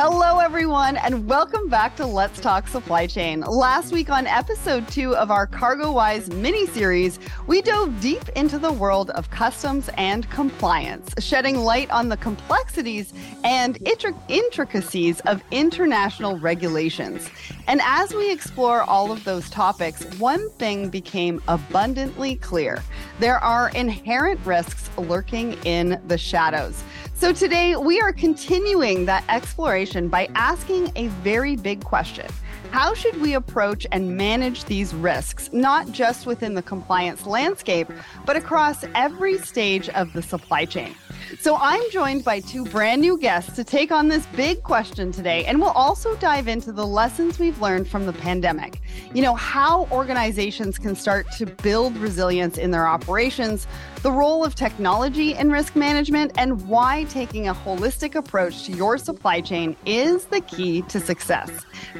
Hello, everyone, and welcome back to Let's Talk Supply Chain. Last week on episode two of our CargoWise mini series, we dove deep into the world of customs and compliance, shedding light on the complexities and intricacies of international regulations. And as we explore all of those topics, one thing became abundantly clear there are inherent risks lurking in the shadows. So today we are continuing that exploration by asking a very big question. How should we approach and manage these risks, not just within the compliance landscape, but across every stage of the supply chain? So I'm joined by two brand new guests to take on this big question today, and we'll also dive into the lessons we've learned from the pandemic. You know, how organizations can start to build resilience in their operations, the role of technology in risk management, and why taking a holistic approach to your supply chain is the key to success.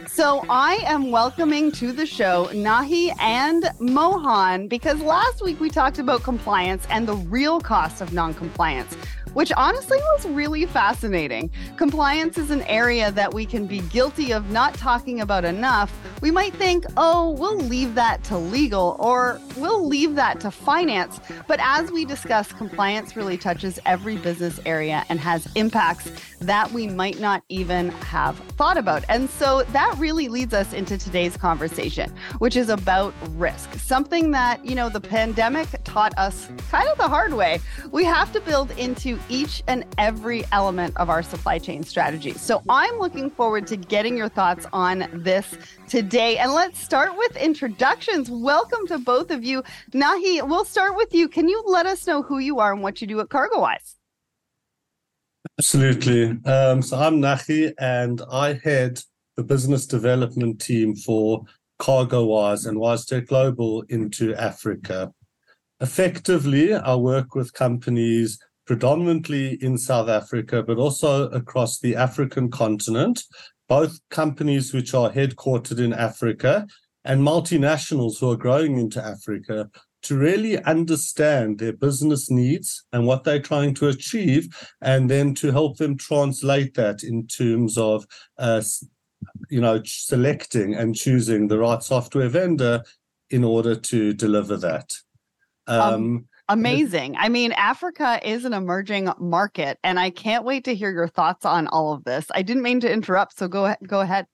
So I am welcoming to the show Nachi and Mohan because last week we talked about compliance and the real cost of non-compliance which honestly was really fascinating. Compliance is an area that we can be guilty of not talking about enough. We might think, oh, we'll leave that to legal or we'll leave that to finance. But as we discuss, compliance really touches every business area and has impacts that we might not even have thought about. And so that really leads us into today's conversation, which is about risk, something that, you know, the pandemic taught us kind of the hard way. We have to build into each and every element of our supply chain strategy. So I'm looking forward to getting your thoughts on this today. And let's start with introductions. Welcome to both of you. Nachi, we'll start with you. Can you let us know who you are and what you do at CargoWise? Absolutely. Um, so I'm Nachi, and I head the business development team for CargoWise and WiseTech Global into Africa. Effectively, I work with companies predominantly in South Africa, but also across the African continent, both companies which are headquartered in Africa and multinationals who are growing into Africa to really understand their business needs and what they're trying to achieve, and then to help them translate that in terms of, uh, you know, selecting and choosing the right software vendor in order to deliver that. Um, um, Amazing. I mean, Africa is an emerging market, and I can't wait to hear your thoughts on all of this. I didn't mean to interrupt, so go ahead. Go ahead.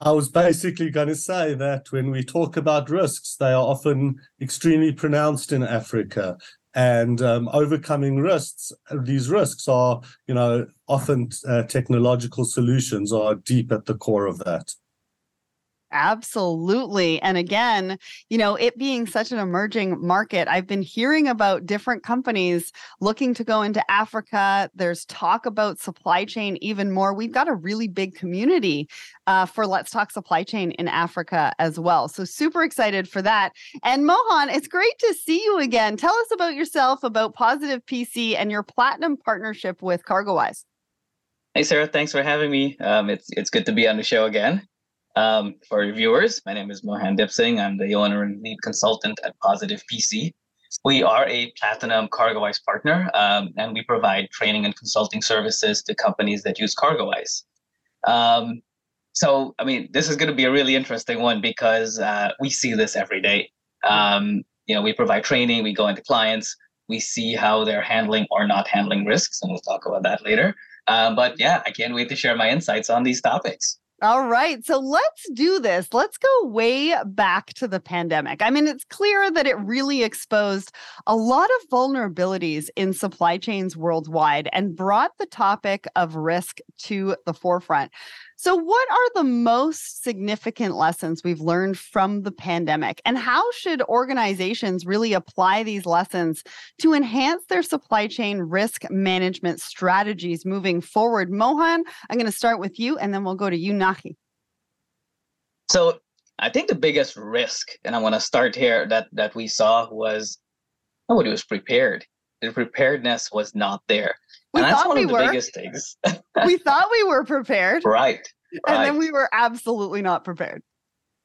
I was basically going to say that when we talk about risks, they are often extremely pronounced in Africa, and um, overcoming risks. These risks are, you know, often uh, technological solutions are deep at the core of that. Absolutely. And again, you know, it being such an emerging market, I've been hearing about different companies looking to go into Africa. There's talk about supply chain even more. We've got a really big community uh, for Let's Talk Supply Chain in Africa as well. So, super excited for that. And Mohan, it's great to see you again. Tell us about yourself, about Positive PC, and your platinum partnership with CargoWise. Hey, Sarah. Thanks for having me. Um, it's, it's good to be on the show again. Um, for viewers, my name is Mohan Dipsingh. I'm the owner and lead consultant at Positive PC. We are a platinum CargoWise partner, um, and we provide training and consulting services to companies that use CargoWise. Um, so, I mean, this is going to be a really interesting one because uh, we see this every day. Um, you know, we provide training, we go into clients, we see how they're handling or not handling risks, and we'll talk about that later. Uh, but yeah, I can't wait to share my insights on these topics. All right. So let's do this. Let's go way back to the pandemic. I mean, it's clear that it really exposed a lot of vulnerabilities in supply chains worldwide and brought the topic of risk to the forefront. So, what are the most significant lessons we've learned from the pandemic? And how should organizations really apply these lessons to enhance their supply chain risk management strategies moving forward? Mohan, I'm going to start with you and then we'll go to you, Nachi. So, I think the biggest risk, and I want to start here, that, that we saw was oh, nobody was prepared. The preparedness was not there. We and thought we were. biggest things. we thought we were prepared. Right. And right. then we were absolutely not prepared.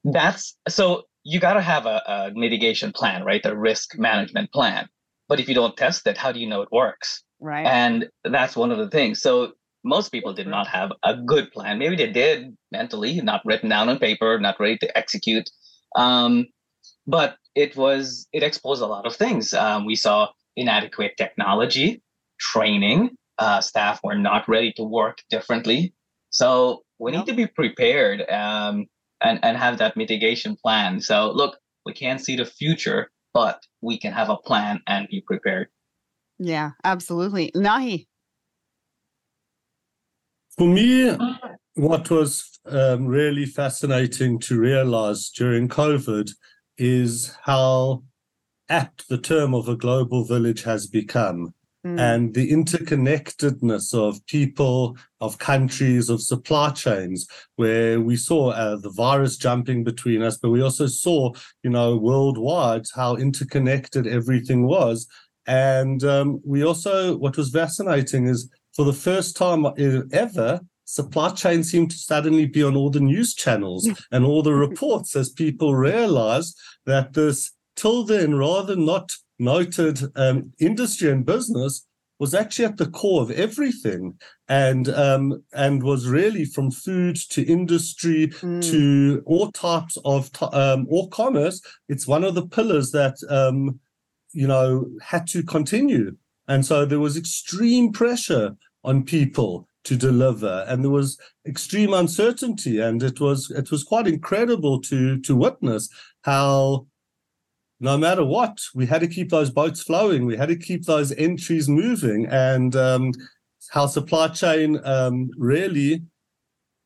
That's so you got to have a, a mitigation plan, right? A risk management plan. But if you don't test it, how do you know it works? Right. And that's one of the things. So most people did not have a good plan. Maybe they did mentally, not written down on paper, not ready to execute. Um, but it was it exposed a lot of things. Um, we saw inadequate technology, training. Uh, staff were not ready to work differently. So we need to be prepared um, and and have that mitigation plan. So look, we can't see the future, but we can have a plan and be prepared. Yeah, absolutely. Nachi. For me, what was um, really fascinating to realize during COVID is how apt the term of a global village has become. Mm. And the interconnectedness of people, of countries, of supply chains, where we saw uh, the virus jumping between us, but we also saw, you know, worldwide how interconnected everything was. And um, we also, what was fascinating is for the first time ever, supply chain seemed to suddenly be on all the news channels and all the reports as people realized that this till then rather not noted um, industry and business was actually at the core of everything and um, and was really from food to industry mm. to all types of um, all commerce it's one of the pillars that um, you know had to continue and so there was extreme pressure on people to deliver and there was extreme uncertainty and it was it was quite incredible to to witness how no matter what we had to keep those boats flowing. We had to keep those entries moving. And um, how supply chain um, really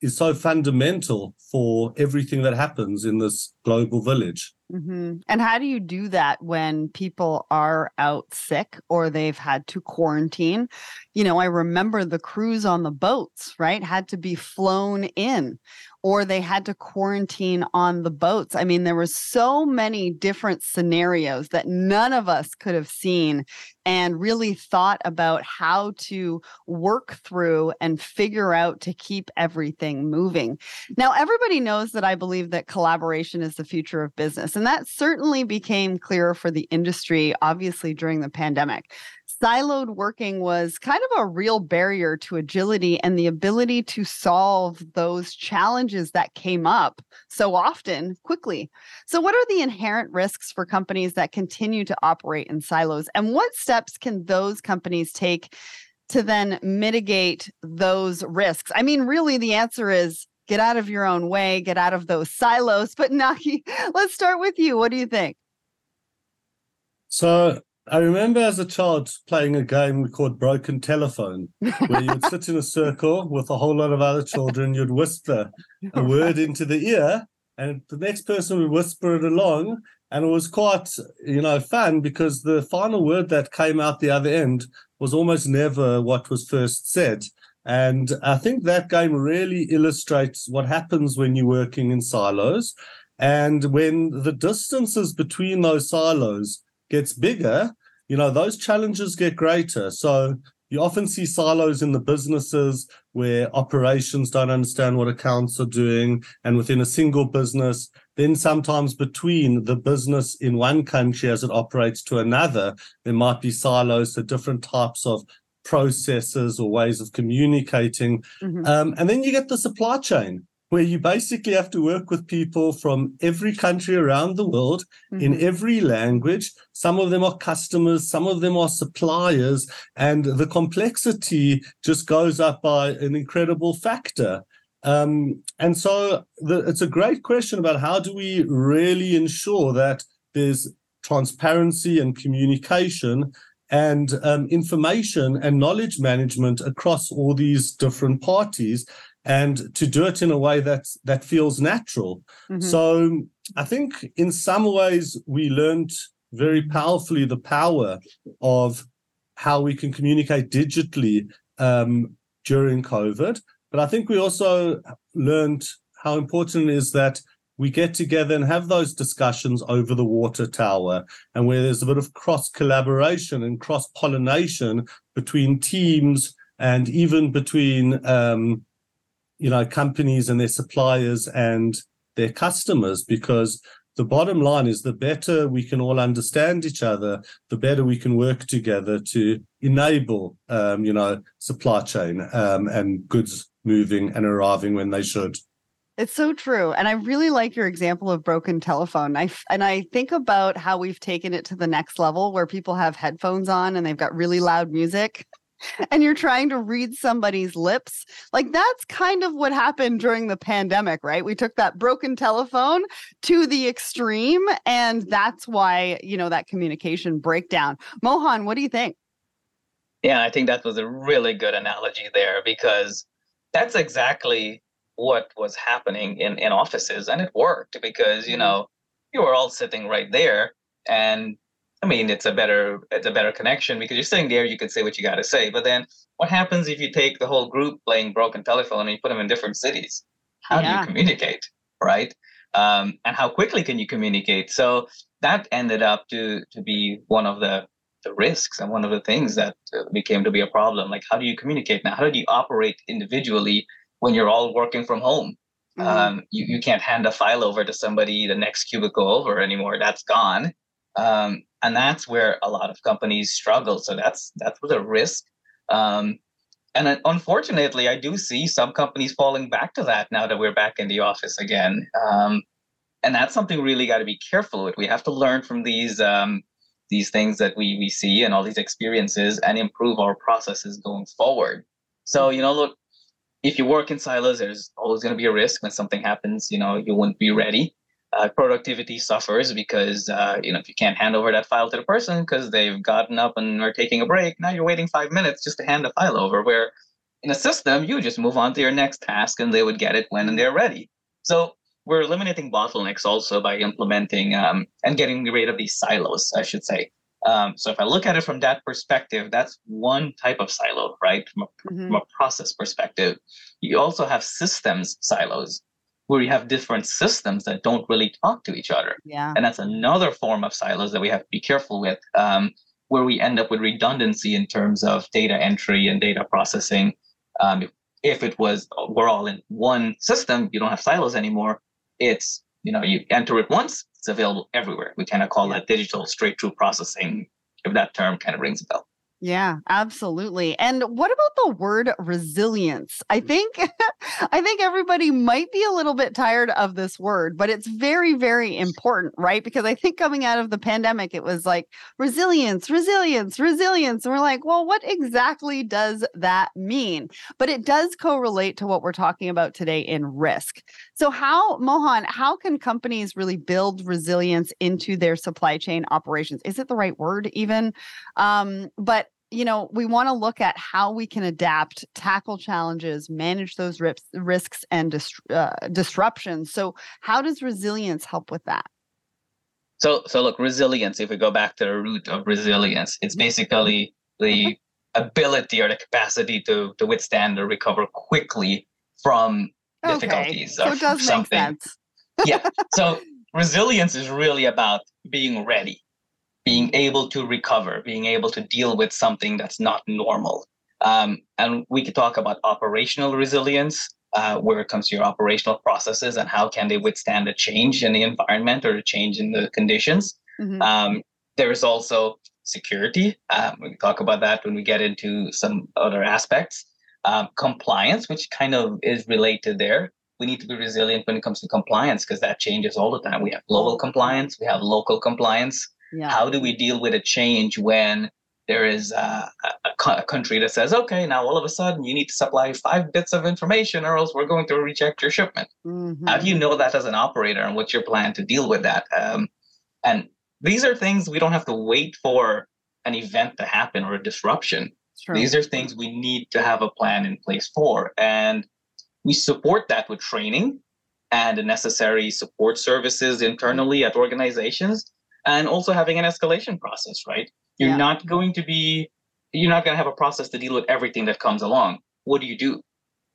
is so fundamental for everything that happens in this global village Mm-hmm. And how do you do that when people are out sick or they've had to quarantine? You know, I remember the crews on the boats, right, had to be flown in or they had to quarantine on the boats. I mean, there were so many different scenarios that none of us could have seen and really thought about how to work through and figure out to keep everything moving. Now, everybody knows that I believe that collaboration is the future of business. And that certainly became clearer for the industry, obviously, during the pandemic siloed working was kind of a real barrier to agility and the ability to solve those challenges that came up so often quickly. So, what are the inherent risks for companies that continue to operate in silos? And what steps can those companies take to then mitigate those risks? I mean, really, the answer is get out of your own way, get out of those silos. But Nachi, let's start with you. What do you think? So I remember as a child playing a game called Broken Telephone, where you'd sit in a circle with a whole lot of other children. You'd whisper a word into the ear, and the next person would whisper it along. And it was quite, you know, fun because the final word that came out the other end was almost never what was first said. And I think that game really illustrates what happens when you're working in silos. And when the distances between those silos gets bigger, you know, those challenges get greater. So you often see silos in the businesses where operations don't understand what accounts are doing. And within a single business, then sometimes between the business in one country as it operates to another, there might be silos, so different types of processes or ways of communicating. Mm-hmm. Um, and then you get the supply chain where you basically have to work with people from every country around the world mm-hmm. in every language. Some of them are customers, some of them are suppliers, and the complexity just goes up by an incredible factor. Um, and so the, it's a great question about how do we really ensure that there's transparency and communication and um, information and knowledge management across all these different parties and to do it in a way that that feels natural. Mm-hmm. So I think in some ways we learned very powerfully the power of how we can communicate digitally um, during COVID. But I think we also learned how important it is that we get together and have those discussions over the water tower and where there's a bit of cross collaboration and cross pollination between teams and even between um, you know companies and their suppliers and their customers because the bottom line is the better we can all understand each other, the better we can work together to enable, um, you know, supply chain um, and goods moving and arriving when they should. It's so true. And I really like your example of broken telephone. I and I think about how we've taken it to the next level where people have headphones on and they've got really loud music and you're trying to read somebody's lips. Like that's kind of what happened during the pandemic, right? We took that broken telephone to the extreme and that's why, you know, that communication breakdown. Mohan, what do you think? Yeah, I think that was a really good analogy there because that's exactly what was happening in, in offices and it worked because you mm-hmm. know you were all sitting right there and i mean it's a better it's a better connection because you're sitting there you can say what you got to say but then what happens if you take the whole group playing broken telephone and you put them in different cities how yeah. do you communicate right um, and how quickly can you communicate so that ended up to to be one of the the risks and one of the things that uh, became to be a problem like how do you communicate now how do you operate individually when you're all working from home. Mm-hmm. Um, you, you can't hand a file over to somebody the next cubicle over anymore. That's gone. Um, and that's where a lot of companies struggle. So that's that's the risk. Um, and unfortunately, I do see some companies falling back to that now that we're back in the office again. Um, and that's something we really got to be careful with. We have to learn from these um, these things that we we see and all these experiences and improve our processes going forward. So you know, look, if you work in silos, there's always going to be a risk when something happens. You know, you won't be ready. Uh, productivity suffers because uh, you know if you can't hand over that file to the person because they've gotten up and are taking a break. Now you're waiting five minutes just to hand the file over. Where in a system, you just move on to your next task and they would get it when they're ready. So we're eliminating bottlenecks also by implementing um, and getting rid of these silos, I should say. Um, so if I look at it from that perspective, that's one type of silo, right? From a, mm-hmm. from a process perspective. You also have systems silos where you have different systems that don't really talk to each other. Yeah. And that's another form of silos that we have to be careful with, um, where we end up with redundancy in terms of data entry and data processing. Um, if it was we're all in one system, you don't have silos anymore. It's you know you enter it once, available everywhere. We kind of call that digital straight through processing, if that term kind of rings a bell. Yeah, absolutely. And what about the word resilience? I think I think everybody might be a little bit tired of this word, but it's very very important, right? Because I think coming out of the pandemic it was like resilience, resilience, resilience. And we're like, well, what exactly does that mean? But it does correlate to what we're talking about today in risk. So how Mohan, how can companies really build resilience into their supply chain operations? Is it the right word even? Um, but you know, we want to look at how we can adapt, tackle challenges, manage those risks, risks and dist- uh, disruptions. So, how does resilience help with that? So, so look, resilience. If we go back to the root of resilience, it's basically the ability or the capacity to to withstand or recover quickly from difficulties okay. so it does something. Make sense. yeah. So resilience is really about being ready being able to recover, being able to deal with something that's not normal. Um, and we could talk about operational resilience, uh, where it comes to your operational processes and how can they withstand a change in the environment or a change in the conditions. Mm-hmm. Um, there is also security. Um, we can talk about that when we get into some other aspects. Um, compliance, which kind of is related there. We need to be resilient when it comes to compliance because that changes all the time. We have global compliance, we have local compliance. Yeah. How do we deal with a change when there is a, a, a, country that says, okay, now all of a sudden you need to supply five bits of information or else we're going to reject your shipment. Mm-hmm. How do you know that as an operator and what's your plan to deal with that? Um, and these are things we don't have to wait for an event to happen or a disruption. These are things we need to have a plan in place for. And we support that with training and the necessary support services internally at organizations and also having an escalation process, right? You're yeah. not going to be, you're not going to have a process to deal with everything that comes along. What do you do?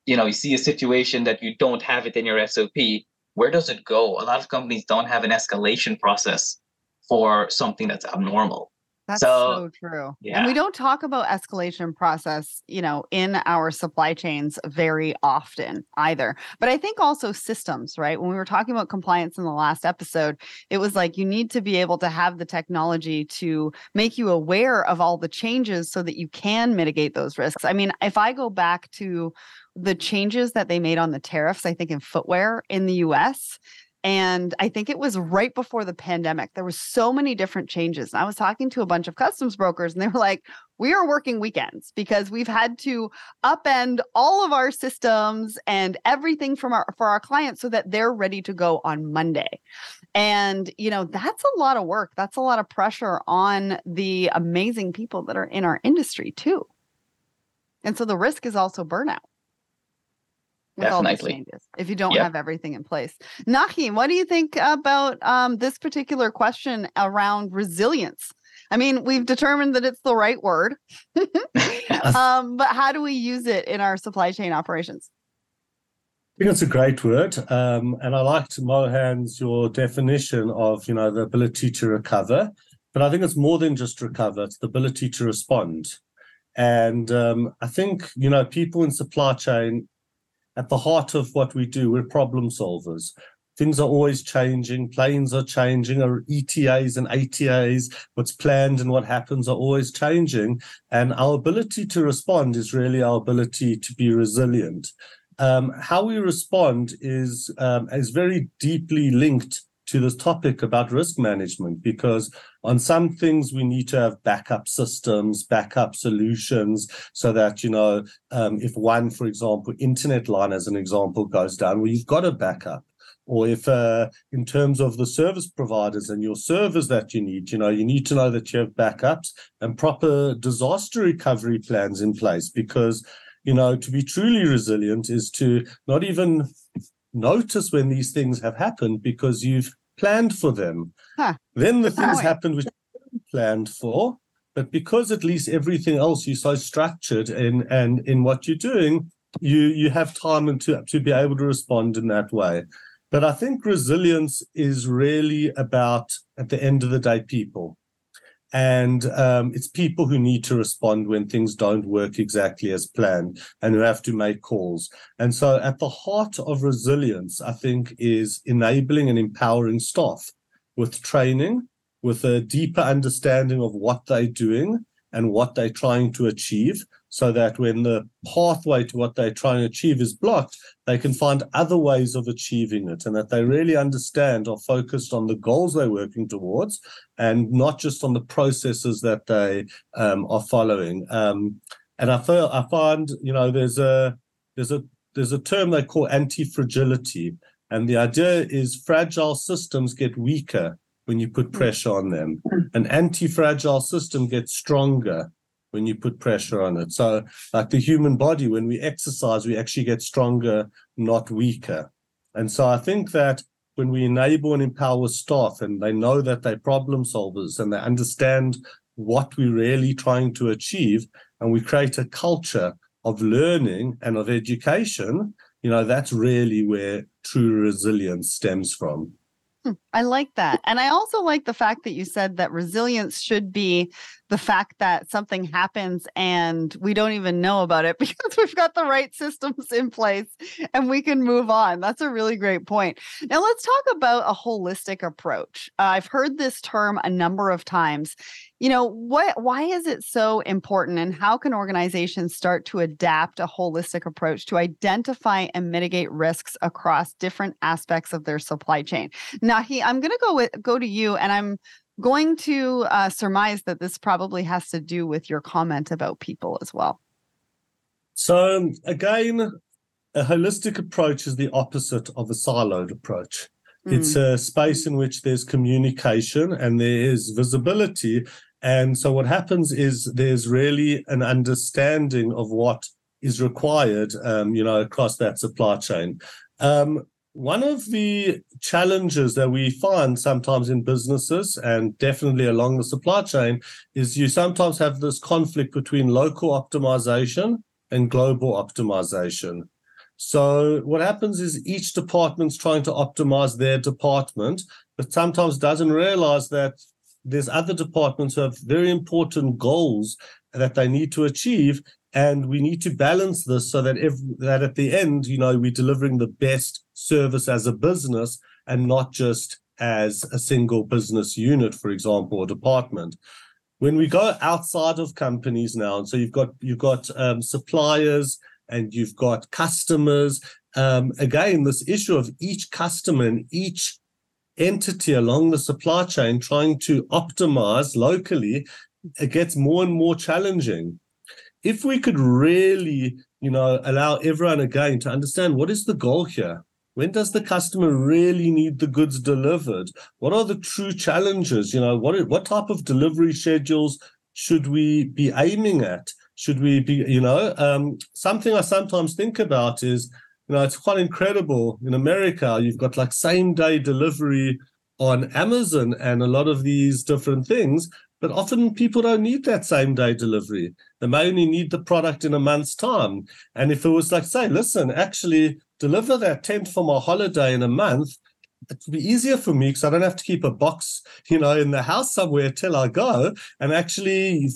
You know, you see a situation that you don't have it in your SOP. Where does it go? A lot of companies don't have an escalation process for something that's abnormal. That's so, so true. Yeah. And we don't talk about escalation process, you know, in our supply chains very often either. But I think also systems, right? When we were talking about compliance in the last episode, it was like you need to be able to have the technology to make you aware of all the changes so that you can mitigate those risks. I mean, if I go back to the changes that they made on the tariffs, I think in footwear in the US, and i think it was right before the pandemic there was so many different changes and i was talking to a bunch of customs brokers and they were like we are working weekends because we've had to upend all of our systems and everything from our for our clients so that they're ready to go on monday. And you know that's a lot of work. That's a lot of pressure on the amazing people that are in our industry too. And so the risk is also burnout with Definitely. all these changes if you don't yep. have everything in place. Nachi, what do you think about um, this particular question around resilience? I mean, we've determined that it's the right word, um, but how do we use it in our supply chain operations? I think it's a great word, um, and I liked Mohan's your definition of you know the ability to recover. But I think it's more than just recover; it's the ability to respond. And um, I think you know people in supply chain at the heart of what we do, we're problem solvers. Things are always changing, planes are changing, our ETAs and ATAs, what's planned and what happens are always changing. And our ability to respond is really our ability to be resilient. Um, how we respond is um, is very deeply linked to this topic about risk management because on some things we need to have backup systems backup solutions so that you know um, if one for example internet line as an example goes down well you've got a backup. Or if uh, in terms of the service providers and your servers that you need you know you need to know that you have backups and proper disaster recovery plans in place because you know to be truly resilient is to not even notice when these things have happened because you've planned for them. Huh. Then the things happened which planned for, but because at least everything else you're so structured in and in what you're doing, you you have time and to to be able to respond in that way. But I think resilience is really about at the end of the day people. And um, it's people who need to respond when things don't work exactly as planned and who have to make calls. And so, at the heart of resilience, I think, is enabling and empowering staff with training, with a deeper understanding of what they're doing and what they're trying to achieve, so that when the pathway to what they're trying to achieve is blocked, they can find other ways of achieving it and that they really understand are focused on the goals they're working towards and not just on the processes that they um, are following. Um, and I feel I find, you know, there's a there's a there's a term they call anti-fragility. And the idea is fragile systems get weaker when you put pressure on them. An anti-fragile system gets stronger when you put pressure on it. So, like the human body, when we exercise, we actually get stronger, not weaker. And so, I think that when we enable and empower staff and they know that they're problem solvers and they understand what we're really trying to achieve, and we create a culture of learning and of education, you know, that's really where true resilience stems from. Hmm, I like that. And I also like the fact that you said that resilience should be the fact that something happens and we don't even know about it because we've got the right systems in place and we can move on. That's a really great point. Now, let's talk about a holistic approach. Uh, I've heard this term a number of times. You know, what why is it so important and how can organizations start to adapt a holistic approach to identify and mitigate risks across different aspects of their supply chain? Nachi, I'm going to go with go to you and I'm going to uh, surmise that this probably has to do with your comment about people as well. So, again, a holistic approach is the opposite of a siloed approach. Mm. It's a space in which there's communication and there is visibility. And so, what happens is there's really an understanding of what is required, um, you know, across that supply chain. Um, one of the challenges that we find sometimes in businesses and definitely along the supply chain is you sometimes have this conflict between local optimization and global optimization. So what happens is each department's trying to optimize their department, but sometimes doesn't realize that there's other departments who have very important goals that they need to achieve and we need to balance this so that if that at the end you know we're delivering the best service as a business and not just as a single business unit for example or department. When we go outside of companies now and so you've got you've got um, suppliers and you've got customers um, again this issue of each customer and each entity along the supply chain trying to optimize locally it gets more and more challenging if we could really, you know, allow everyone again to understand what is the goal here? When does the customer really need the goods delivered? What are the true challenges? You know, what what type of delivery schedules should we be aiming at? Should we be, you know, um, something I sometimes think about is, you know, it's quite incredible. In America, you've got like same day delivery on Amazon and a lot of these different things, but often people don't need that same day delivery. They may only need the product in a month's time. And if it was like, say, listen, actually deliver that tent for my holiday in a month, it would be easier for me because I don't have to keep a box, you know, in the house somewhere till I go. And actually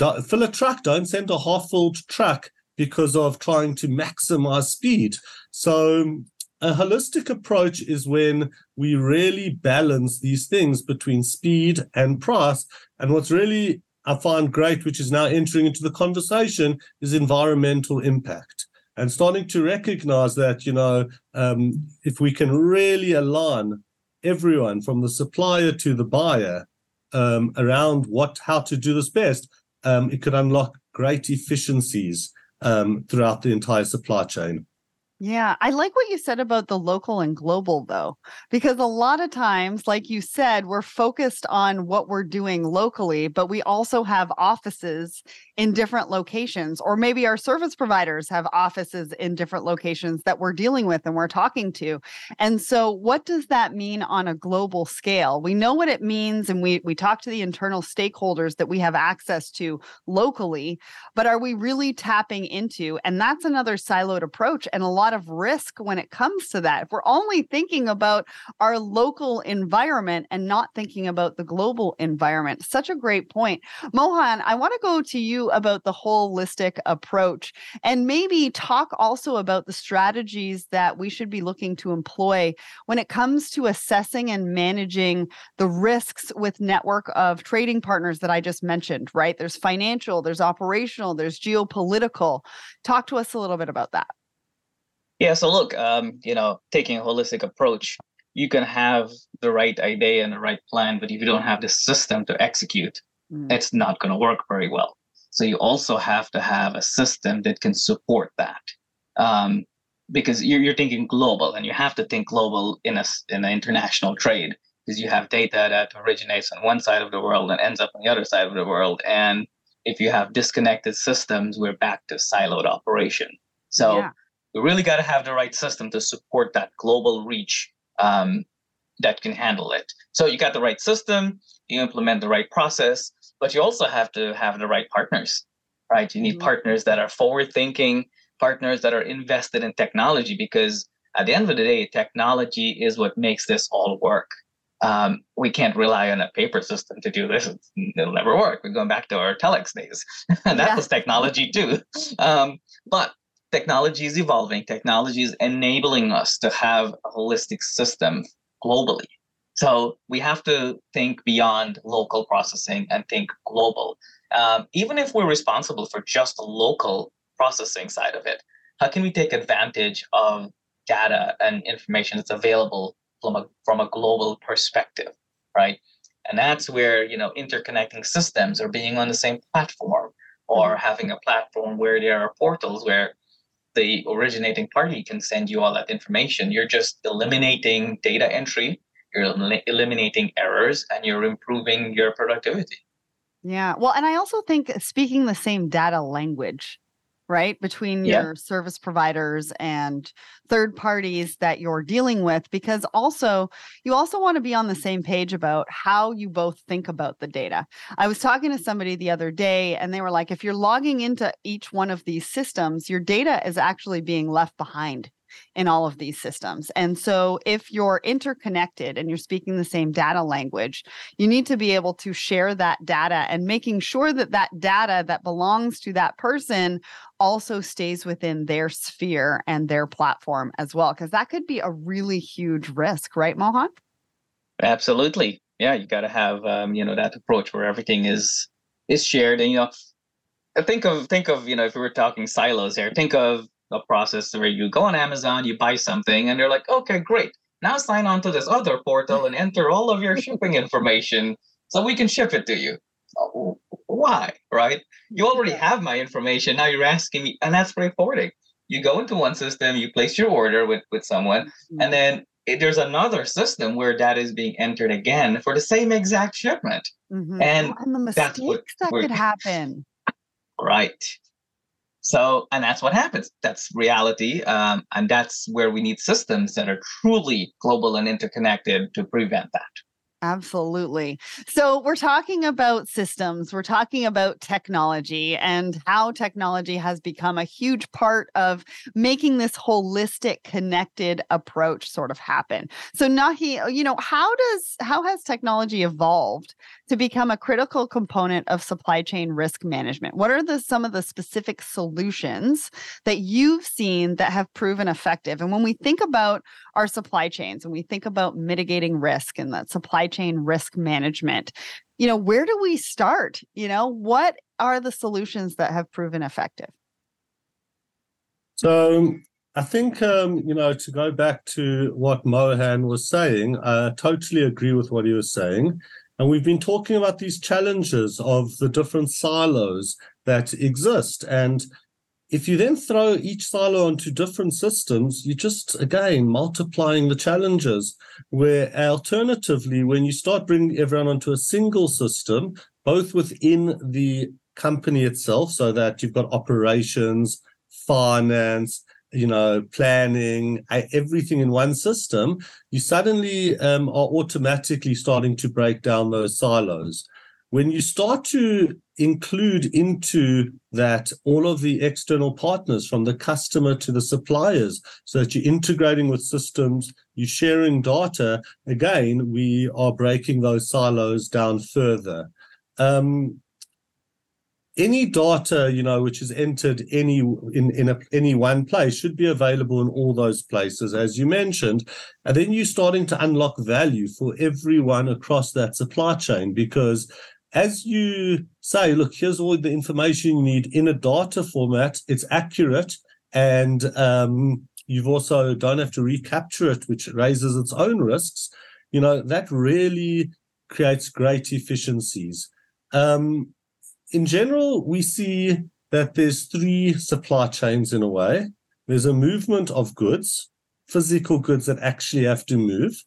fill a truck. Don't send a half-filled truck because of trying to maximize speed. So a holistic approach is when we really balance these things between speed and price. And what's really I find great, which is now entering into the conversation, is environmental impact and starting to recognize that, you know, um, if we can really align everyone from the supplier to the buyer um, around what how to do this best, um, it could unlock great efficiencies um, throughout the entire supply chain. Yeah, I like what you said about the local and global, though, because a lot of times, like you said, we're focused on what we're doing locally, but we also have offices in different locations, or maybe our service providers have offices in different locations that we're dealing with and we're talking to. And so, what does that mean on a global scale? We know what it means, and we we talk to the internal stakeholders that we have access to locally, but are we really tapping into? And that's another siloed approach, and a lot of risk when it comes to that. If we're only thinking about our local environment and not thinking about the global environment, such a great point, Mohan. I want to go to you about the holistic approach and maybe talk also about the strategies that we should be looking to employ when it comes to assessing and managing the risks with network of trading partners that I just mentioned, right? There's financial, there's operational, there's geopolitical. Talk to us a little bit about that. Yeah, so look, um, you know, taking a holistic approach, you can have the right idea and the right plan, but if you don't have the system to execute, mm. it's not going to work very well. So you also have to have a system that can support that. Um, because you're, you're thinking global and you have to think global in a in an international trade because you have data that originates on one side of the world and ends up on the other side of the world and if you have disconnected systems we're back to siloed operation so yeah. We really got to have the right system to support that global reach um, that can handle it so you got the right system you implement the right process but you also have to have the right partners, right? You need mm-hmm. partners that are forward thinking, partners that are invested in technology, because at the end of the day, technology is what makes this all work. Um, we can't rely on a paper system to do this. It'll never work. We're going back to our telex days. and that yeah. was technology too. Um, but technology is evolving. Technology is enabling us to have a holistic system globally. So we have to think beyond local processing and think global. Um, even if we're responsible for just the local processing side of it, how can we take advantage of data and information that's available from a from a global perspective, right? And that's where you know interconnecting systems or being on the same platform or mm-hmm. having a platform where there are portals where the originating party can send you all that information. You're just eliminating data entry you're eliminating errors and you're improving your productivity. Yeah. Well, and I also think speaking the same data language, right, between yeah. your service providers and third parties that you're dealing with, because also you also want to be on the same page about how you both think about the data. I was talking to somebody the other day and they were like, if you're logging into each one of these systems, your data is actually being left behind in all of these systems. And so if you're interconnected and you're speaking the same data language, you need to be able to share that data and making sure that that data that belongs to that person also stays within their sphere and their platform as well because that could be a really huge risk, right Mohan? Absolutely. Yeah, you got to have um, you know that approach where everything is is shared and you know think of think of you know if we were talking silos here think of a process where you go on amazon you buy something and they're like okay great. Now sign on to this other portal and enter all of your shipping information so we can ship it to you. Why right? You already have my information. Now you're asking me and that's freight forwarding. You go into one system you place your order with with someone mm-hmm. and then it, there's another system where that is being entered again for the same exact shipment. Mm-hmm. and, and the mistakes what, that could happen. Right so and that's what happens that's reality um, and that's where we need systems that are truly global and interconnected to prevent that Absolutely. So, we're talking about systems, we're talking about technology and how technology has become a huge part of making this holistic, connected approach sort of happen. So, Nachi, you know, how does how has technology evolved to become a critical component of supply chain risk management? What are the some of the specific solutions that you've seen that have proven effective? And when we think about our supply chains and we think about mitigating risk and that supply chain risk management you know where do we start you know what are the solutions that have proven effective so I think um, you know to go back to what Mohan was saying, I totally agree with what he was saying, and we've been talking about these challenges of the different silos that exist, and if you then throw each silo onto different systems, you're just again multiplying the challenges. Where alternatively, when you start bringing everyone onto a single system, both within the company itself, so that you've got operations, finance, you know, planning, everything in one system, you suddenly um, are automatically starting to break down those silos. When you start to include into that all of the external partners from the customer to the suppliers so that you're integrating with systems, you're sharing data. Again, we are breaking those silos down further. Um, any data you know which is entered any in in a, any one place should be available in all those places as you mentioned and then you're starting to unlock value for everyone across that supply chain because as you say, look, here's all the information you need in a data format. It's accurate, and um, you've also don't have to recapture it, which raises its own risks. You know that really creates great efficiencies. Um, in general, we see that there's three supply chains in a way. There's a movement of goods, physical goods that actually have to move.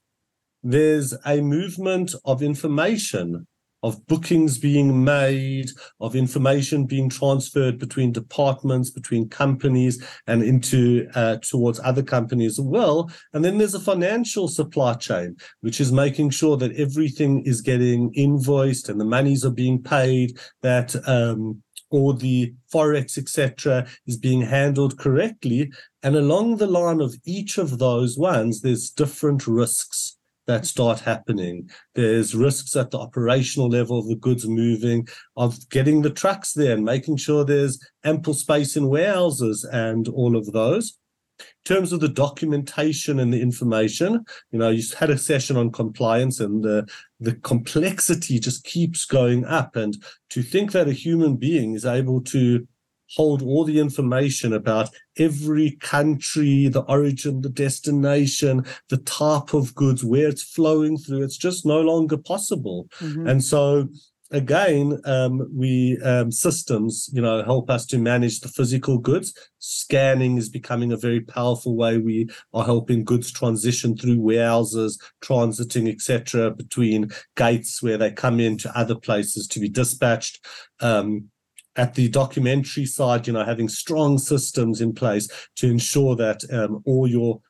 There's a movement of information of bookings being made, of information being transferred between departments, between companies, and into uh, towards other companies as well. And then there's a financial supply chain, which is making sure that everything is getting invoiced and the monies are being paid, that um, or the forex, etc., is being handled correctly. And along the line of each of those ones, there's different risks that start happening. There's risks at the operational level of the goods moving, of getting the trucks there and making sure there's ample space in warehouses and all of those. In terms of the documentation and the information, you know, you had a session on compliance and the, the complexity just keeps going up. And to think that a human being is able to hold all the information about every country, the origin, the destination, the type of goods, where it's flowing through. It's just no longer possible. Mm-hmm. And so again, um, we um, systems, you know, help us to manage the physical goods. Scanning is becoming a very powerful way. We are helping goods transition through warehouses, transiting, etc., between gates where they come into other places to be dispatched. Um, at the documentary side, you know, having strong systems in place to ensure that um, all your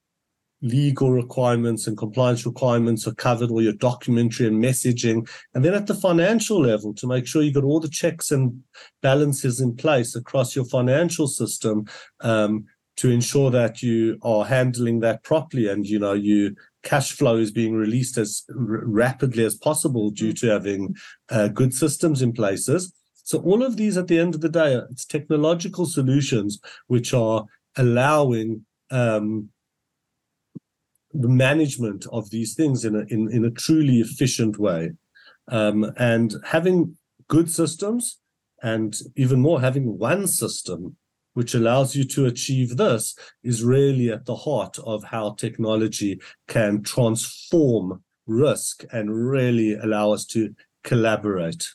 legal requirements and compliance requirements are covered, all your documentary and messaging. And then at the financial level, to make sure you've got all the checks and balances in place across your financial system um, to ensure that you are handling that properly and you know you cash flow is being released as r- rapidly as possible due to having uh, good systems in places. So all of these, at the end of the day, it's technological solutions which are allowing um, the management of these things in a in, in a truly efficient way, um, and having good systems, and even more having one system which allows you to achieve this is really at the heart of how technology can transform risk and really allow us to collaborate.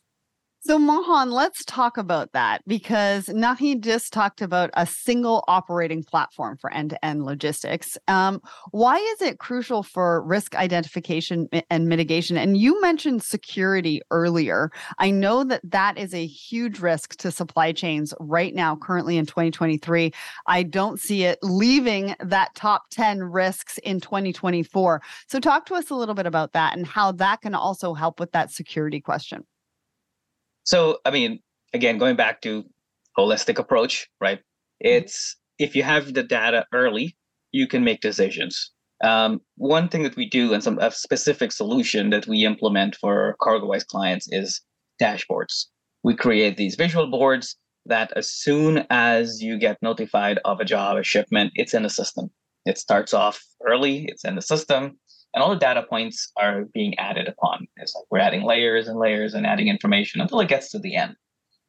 So, Mohan, let's talk about that because Nachi just talked about a single operating platform for end to end logistics. Um, why is it crucial for risk identification and mitigation? And you mentioned security earlier. I know that that is a huge risk to supply chains right now, currently in 2023. I don't see it leaving that top 10 risks in 2024. So, talk to us a little bit about that and how that can also help with that security question. So, I mean, again, going back to holistic approach, right? Mm-hmm. It's if you have the data early, you can make decisions. Um, one thing that we do and some a specific solution that we implement for CargoWise clients is dashboards. We create these visual boards that as soon as you get notified of a job, a shipment, it's in the system. It starts off early, it's in the system and all the data points are being added upon. It's like we're adding layers and layers and adding information until it gets to the end.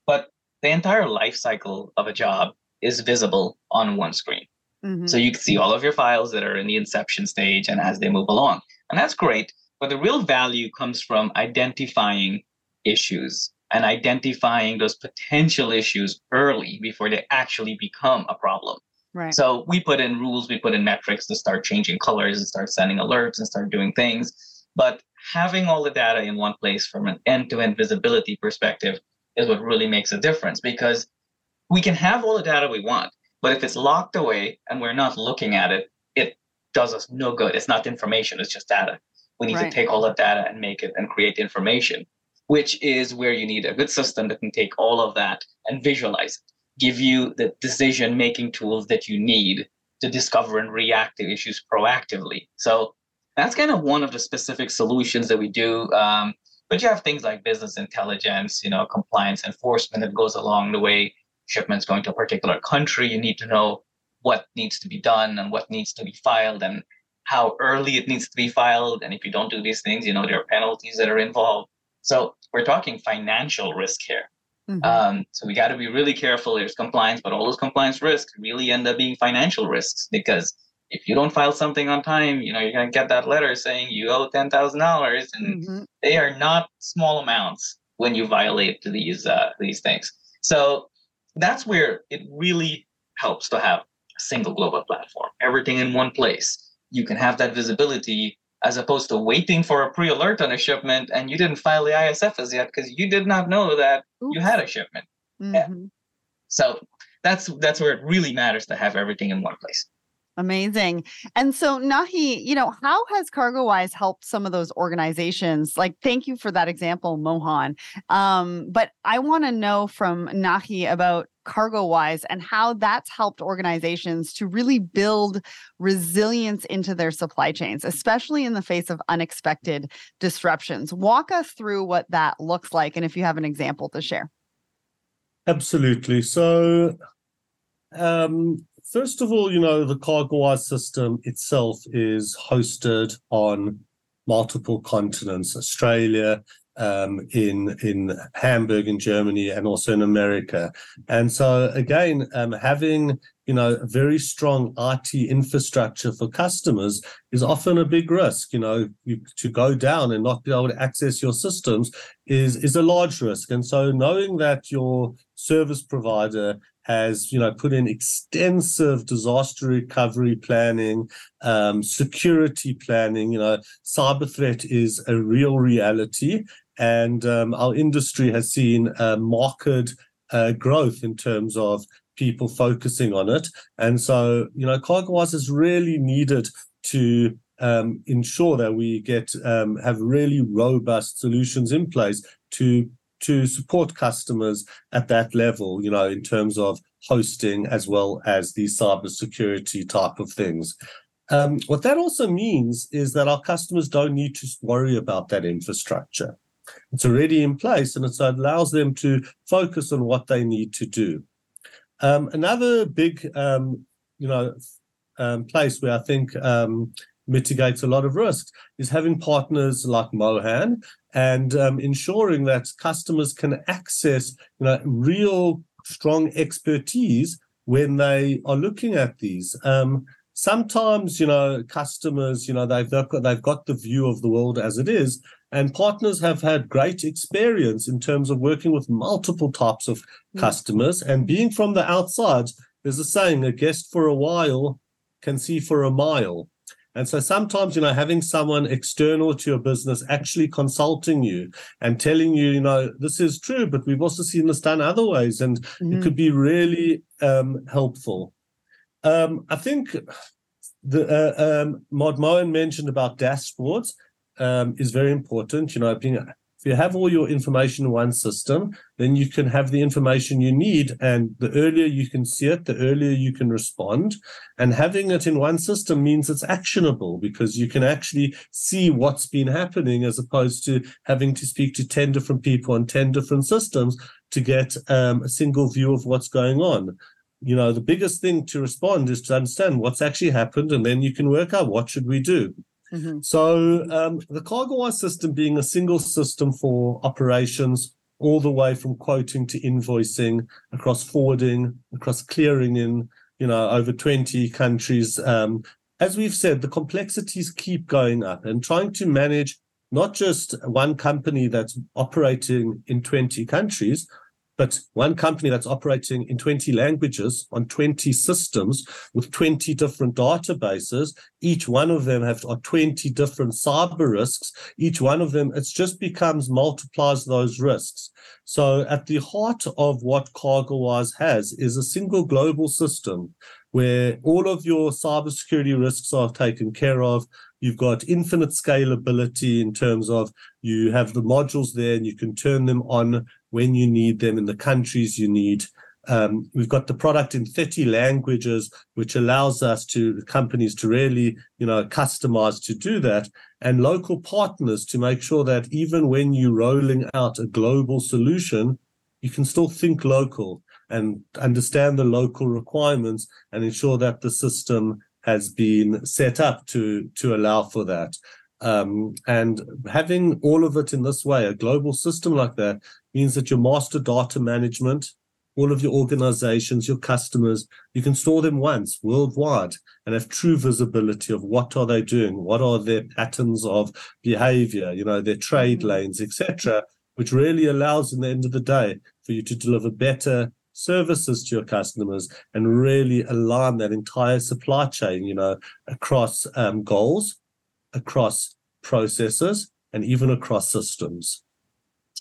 But the entire life cycle of a job is visible on one screen. Mm-hmm. So you can see all of your files that are in the inception stage and as they move along. And that's great. But the real value comes from identifying issues and identifying those potential issues early before they actually become a problem. Right. So we put in rules, we put in metrics to start changing colors and start sending alerts and start doing things. But having all the data in one place from an end to end visibility perspective is what really makes a difference because we can have all the data we want, but if it's locked away and we're not looking at it, it does us no good. It's not information, it's just data. We need right. to take all that data and make it and create information, which is where you need a good system that can take all of that and visualize it give you the decision making tools that you need to discover and react to issues proactively. So that's kind of one of the specific solutions that we do. Um, but you have things like business intelligence, you know, compliance enforcement that goes along the way. Shipments going to a particular country, you need to know what needs to be done and what needs to be filed and how early it needs to be filed. And if you don't do these things, you know, there are penalties that are involved. So we're talking financial risk here. Mm-hmm. Um, so we got to be really careful. There's compliance, but all those compliance risks really end up being financial risks because if you don't file something on time, you know you're gonna get that letter saying you owe ten thousand dollars, and mm-hmm. they are not small amounts when you violate these uh, these things. So that's where it really helps to have a single global platform, everything in one place. You can have that visibility as opposed to waiting for a pre-alert on a shipment and you didn't file the ISF as yet because you did not know that Oops. you had a shipment. Mm-hmm. Yeah. So that's that's where it really matters to have everything in one place. Amazing. And so, Nachi, you know, how has CargoWise helped some of those organizations? Like, thank you for that example, Mohan. Um, but I want to know from Nachi about CargoWise and how that's helped organizations to really build resilience into their supply chains, especially in the face of unexpected disruptions. Walk us through what that looks like, and if you have an example to share. Absolutely. So, um, first of all, you know, the CargoWise system itself is hosted on multiple continents, Australia, um, in in Hamburg in Germany and also in America. And so again, um, having you know very strong IT infrastructure for customers is often a big risk. You know, you, to go down and not be able to access your systems is is a large risk. And so knowing that your service provider has you know put in extensive disaster recovery planning um, security planning. You know cyber threat is a real reality and um, our industry has seen a marked uh, growth in terms of people focusing on it. And so you know cargowise is really needed to um, ensure that we get um, have really robust solutions in place to to support customers at that level, you know, in terms of hosting as well as the cybersecurity type of things. Um, what that also means is that our customers don't need to worry about that infrastructure. It's already in place, and it allows them to focus on what they need to do. Um, another big, um, you know, um, place where I think um, mitigates a lot of risks is having partners like Mohan and um, ensuring that customers can access, you know, real strong expertise when they are looking at these. Um, sometimes, you know, customers, you know, they've they've got, they've got the view of the world as it is, and partners have had great experience in terms of working with multiple types of mm. customers and being from the outside. There's a saying: a guest for a while can see for a mile. And so sometimes, you know, having someone external to your business actually consulting you and telling you, you know, this is true, but we've also seen this done other ways, and mm-hmm. it could be really um, helpful. Um, I think the uh, um, Mod Mohan mentioned about dashboards um, is very important. You know, being if you have all your information in one system, then you can have the information you need. And the earlier you can see it, the earlier you can respond. And having it in one system means it's actionable because you can actually see what's been happening as opposed to having to speak to 10 different people on 10 different systems to get um, a single view of what's going on you know the biggest thing to respond is to understand what's actually happened and then you can work out what should we do Mm-hmm. So um, the CargoWise system being a single system for operations all the way from quoting to invoicing across forwarding, across clearing in, you know, over 20 countries. Um, as we've said, the complexities keep going up and trying to manage not just one company that's operating in 20 countries, but one company that's operating in 20 languages on 20 systems with 20 different databases, each one of them have 20 different cyber risks. Each one of them, it just becomes multiplies those risks. So at the heart of what CargoWise has is a single global system where all of your cybersecurity risks are taken care of. You've got infinite scalability in terms of you have the modules there and you can turn them on when you need them in the countries you need. Um, we've got the product in 30 languages, which allows us to companies to really, you know, customize to do that, and local partners to make sure that even when you're rolling out a global solution, you can still think local and understand the local requirements and ensure that the system has been set up to to allow for that. Um, and having all of it in this way, a global system like that, means that your master data management, all of your organizations, your customers, you can store them once worldwide and have true visibility of what are they doing, what are their patterns of behavior, you know, their trade mm-hmm. lanes, etc., which really allows, in the end of the day, for you to deliver better services to your customers and really align that entire supply chain, you know, across um, goals, across processes, and even across systems.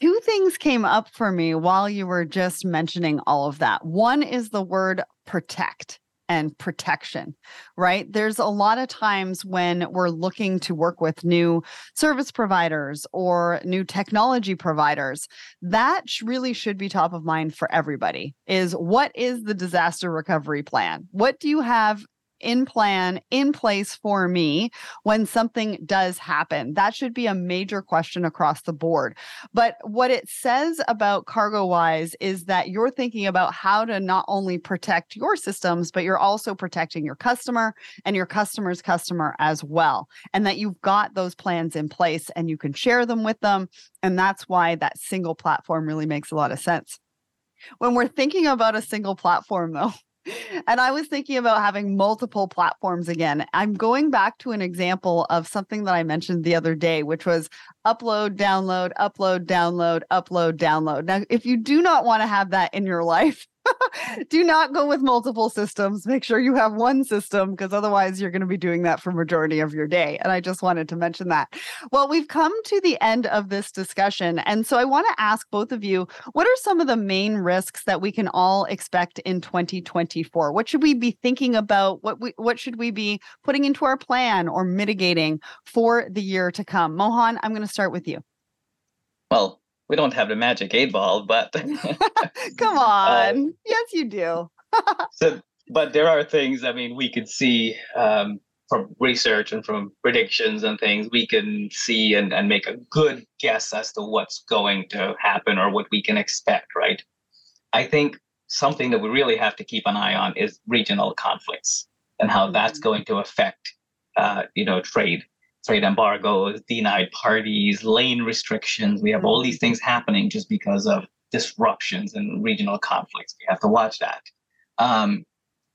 Two things came up for me while you were just mentioning all of that. One is the word protect and protection, right? There's a lot of times when we're looking to work with new service providers or new technology providers, that really should be top of mind for everybody is what is the disaster recovery plan? What do you have in plan, in place for me when something does happen? That should be a major question across the board. But what it says about CargoWise is that you're thinking about how to not only protect your systems, but you're also protecting your customer and your customer's customer as well. And that you've got those plans in place and you can share them with them. And that's why that single platform really makes a lot of sense. When we're thinking about a single platform, though, and I was thinking about having multiple platforms again. I'm going back to an example of something that I mentioned the other day, which was upload, download, upload, download, upload, download. Now, if you do not want to have that in your life, do not go with multiple systems. Make sure you have one system because otherwise you're going to be doing that for majority of your day. And I just wanted to mention that. Well, we've come to the end of this discussion. And so I want to ask both of you, what are some of the main risks that we can all expect in 2024? What should we be thinking about? What we, what should we be putting into our plan or mitigating for the year to come? Mohan, I'm going to start with you. Well, we don't have the magic eight ball, but come uh, on. Yes, you do. so, but there are things. I mean, we could see um, from research and from predictions and things, we can see and, and make a good guess as to what's going to happen or what we can expect, right? I think something that we really have to keep an eye on is regional conflicts and how that's mm-hmm. going to affect, uh, you know, trade, trade embargoes, denied parties, lane restrictions. We have all these things happening just because of disruptions and regional conflicts. We have to watch that. Um,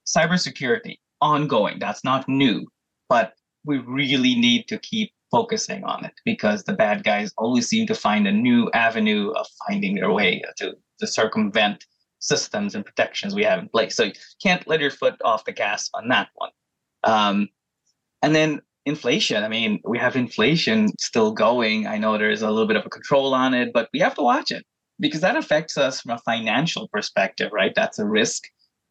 cybersecurity, ongoing. That's not new but we really need to keep focusing on it because the bad guys always seem to find a new avenue of finding their way to, to circumvent systems and protections we have in place. So you can't let your foot off the gas on that one. Um, and then inflation. I mean, we have inflation still going. I know there's a little bit of a control on it, but we have to watch it because that affects us from a financial perspective, right? That's a risk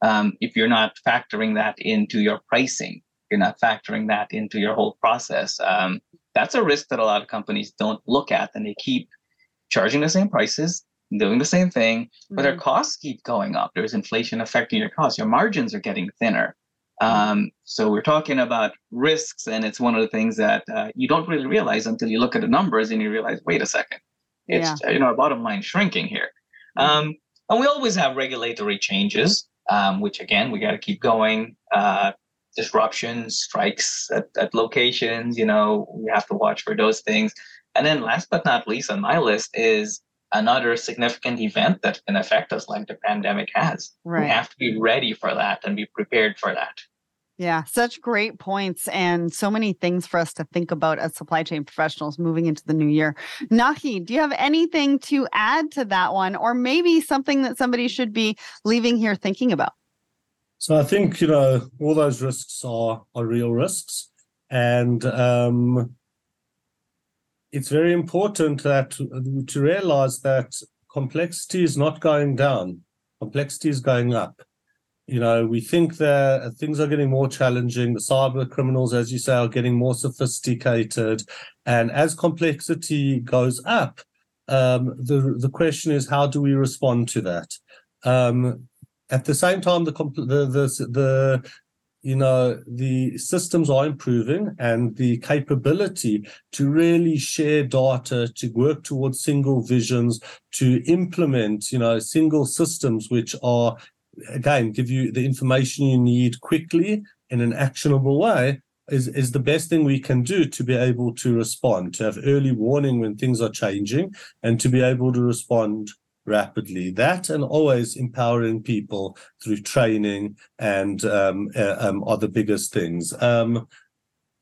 um, if you're not factoring that into your pricing you're not factoring that into your whole process. Um, that's a risk that a lot of companies don't look at, and they keep charging the same prices, doing the same thing, mm-hmm. but their mm-hmm. costs keep going up. There's inflation affecting your costs. Your margins are getting thinner. Mm-hmm. Um, so we're talking about risks, and it's one of the things that uh, you don't really realize until you look at the numbers and you realize, wait a second, it's yeah. you know our bottom line shrinking here. Mm-hmm. Um, and we always have regulatory changes, um, which again we got to keep going. Uh, disruptions, strikes at, at locations. You know, we have to watch for those things. And then, last but not least on my list is another significant event that can affect us, like the pandemic has. Right. We have to be ready for that and be prepared for that. Yeah, such great points and so many things for us to think about as supply chain professionals moving into the new year. Nachi, do you have anything to add to that one, or maybe something that somebody should be leaving here thinking about? So I think you know all those risks are are real risks, and um, it's very important that to realize that complexity is not going down, complexity is going up. You know, we think that things are getting more challenging. The cyber criminals, as you say, are getting more sophisticated, and as complexity goes up, um, the the question is how do we respond to that? Um, at the same time, the the the, the you know the systems are improving and the capability to really share data to work towards single visions to implement you know single systems which are again give you the information you need quickly in an actionable way is, is the best thing we can do to be able to respond to have early warning when things are changing and to be able to respond rapidly. That and always empowering people through training and um, uh, um, are the biggest things. Um,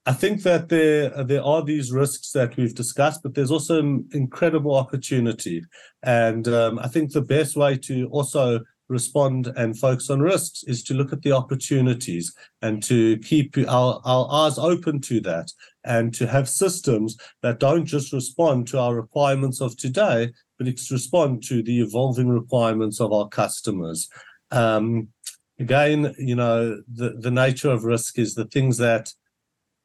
I think that there there are these risks that we've discussed, but there's also an incredible opportunity. And um, I think the best way to also respond and focus on risks is to look at the opportunities and to keep our, our eyes open to that and to have systems that don't just respond to our requirements of today, but it's respond to the evolving requirements of our customers. Um, again, you know, the, the nature of risk is the things that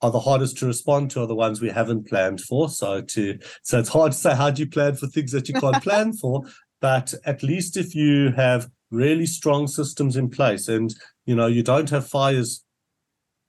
are the hardest to respond to are the ones we haven't planned for. So to so it's hard to say how do you plan for things that you can't plan for. But at least if you have really strong systems in place and you know you don't have fires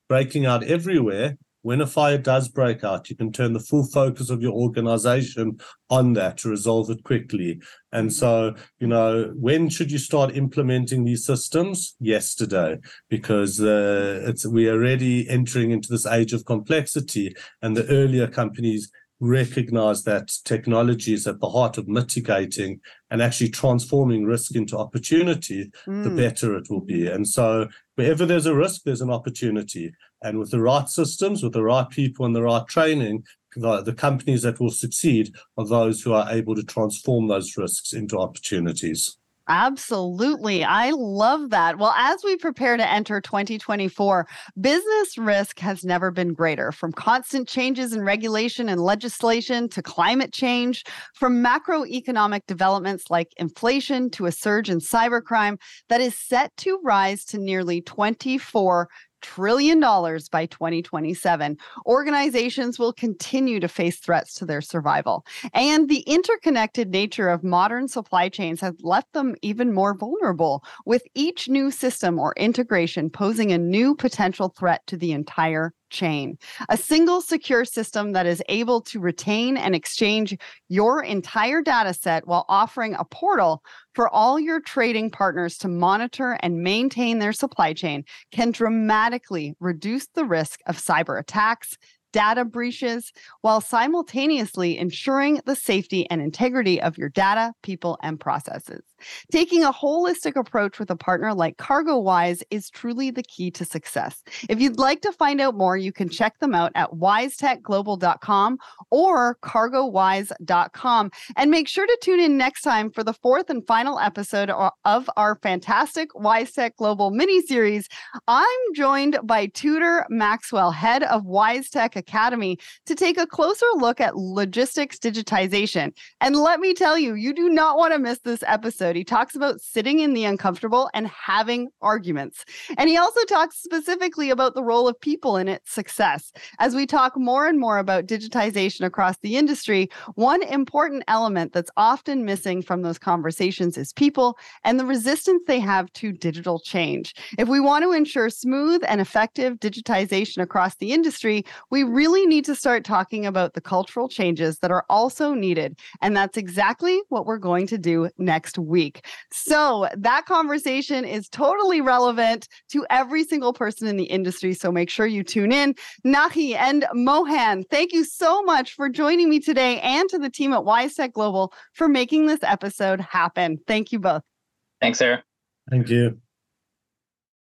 breaking out everywhere, when a fire does break out, you can turn the full focus of your organization on that to resolve it quickly. And so, you know, when should you start implementing these systems? Yesterday, because uh, it's we are already entering into this age of complexity, and the earlier companies recognize that technology is at the heart of mitigating and actually transforming risk into opportunity, mm. the better it will be. And so, wherever there's a risk, there's an opportunity. And with the right systems, with the right people, and the right training, the, the companies that will succeed are those who are able to transform those risks into opportunities. Absolutely. I love that. Well, as we prepare to enter 2024, business risk has never been greater from constant changes in regulation and legislation to climate change, from macroeconomic developments like inflation to a surge in cybercrime that is set to rise to nearly 24 trillion dollars by 2027. Organizations will continue to face threats to their survival. And the interconnected nature of modern supply chains has left them even more vulnerable, with each new system or integration posing a new potential threat to the entire chain. A single secure system that is able to retain and exchange your entire data set while offering a portal for all your trading partners to monitor and maintain their supply chain can dramatically reduce the risk of cyber attacks, data breaches while simultaneously ensuring the safety and integrity of your data, people, and processes. Taking a holistic approach with a partner like CargoWise is truly the key to success. If you'd like to find out more, you can check them out at wisetechglobal.com or cargowise.com. And make sure to tune in next time for the fourth and final episode of our fantastic WiseTech Global mini series. I'm joined by Tudor Maxwell, head of WiseTech Academy, to take a closer look at logistics digitization. And let me tell you, you do not want to miss this episode episode, he talks about sitting in the uncomfortable and having arguments. And he also talks specifically about the role of people in its success. As we talk more and more about digitization across the industry, one important element that's often missing from those conversations is people and the resistance they have to digital change. If we want to ensure smooth and effective digitization across the industry, we really need to start talking about the cultural changes that are also needed. And that's exactly what we're going to do next week week. So that conversation is totally relevant to every single person in the industry. So make sure you tune in. Nachi and Mohan, thank you so much for joining me today and to the team at WiseTech Global for making this episode happen. Thank you both. Thanks, Sarah. Thank you.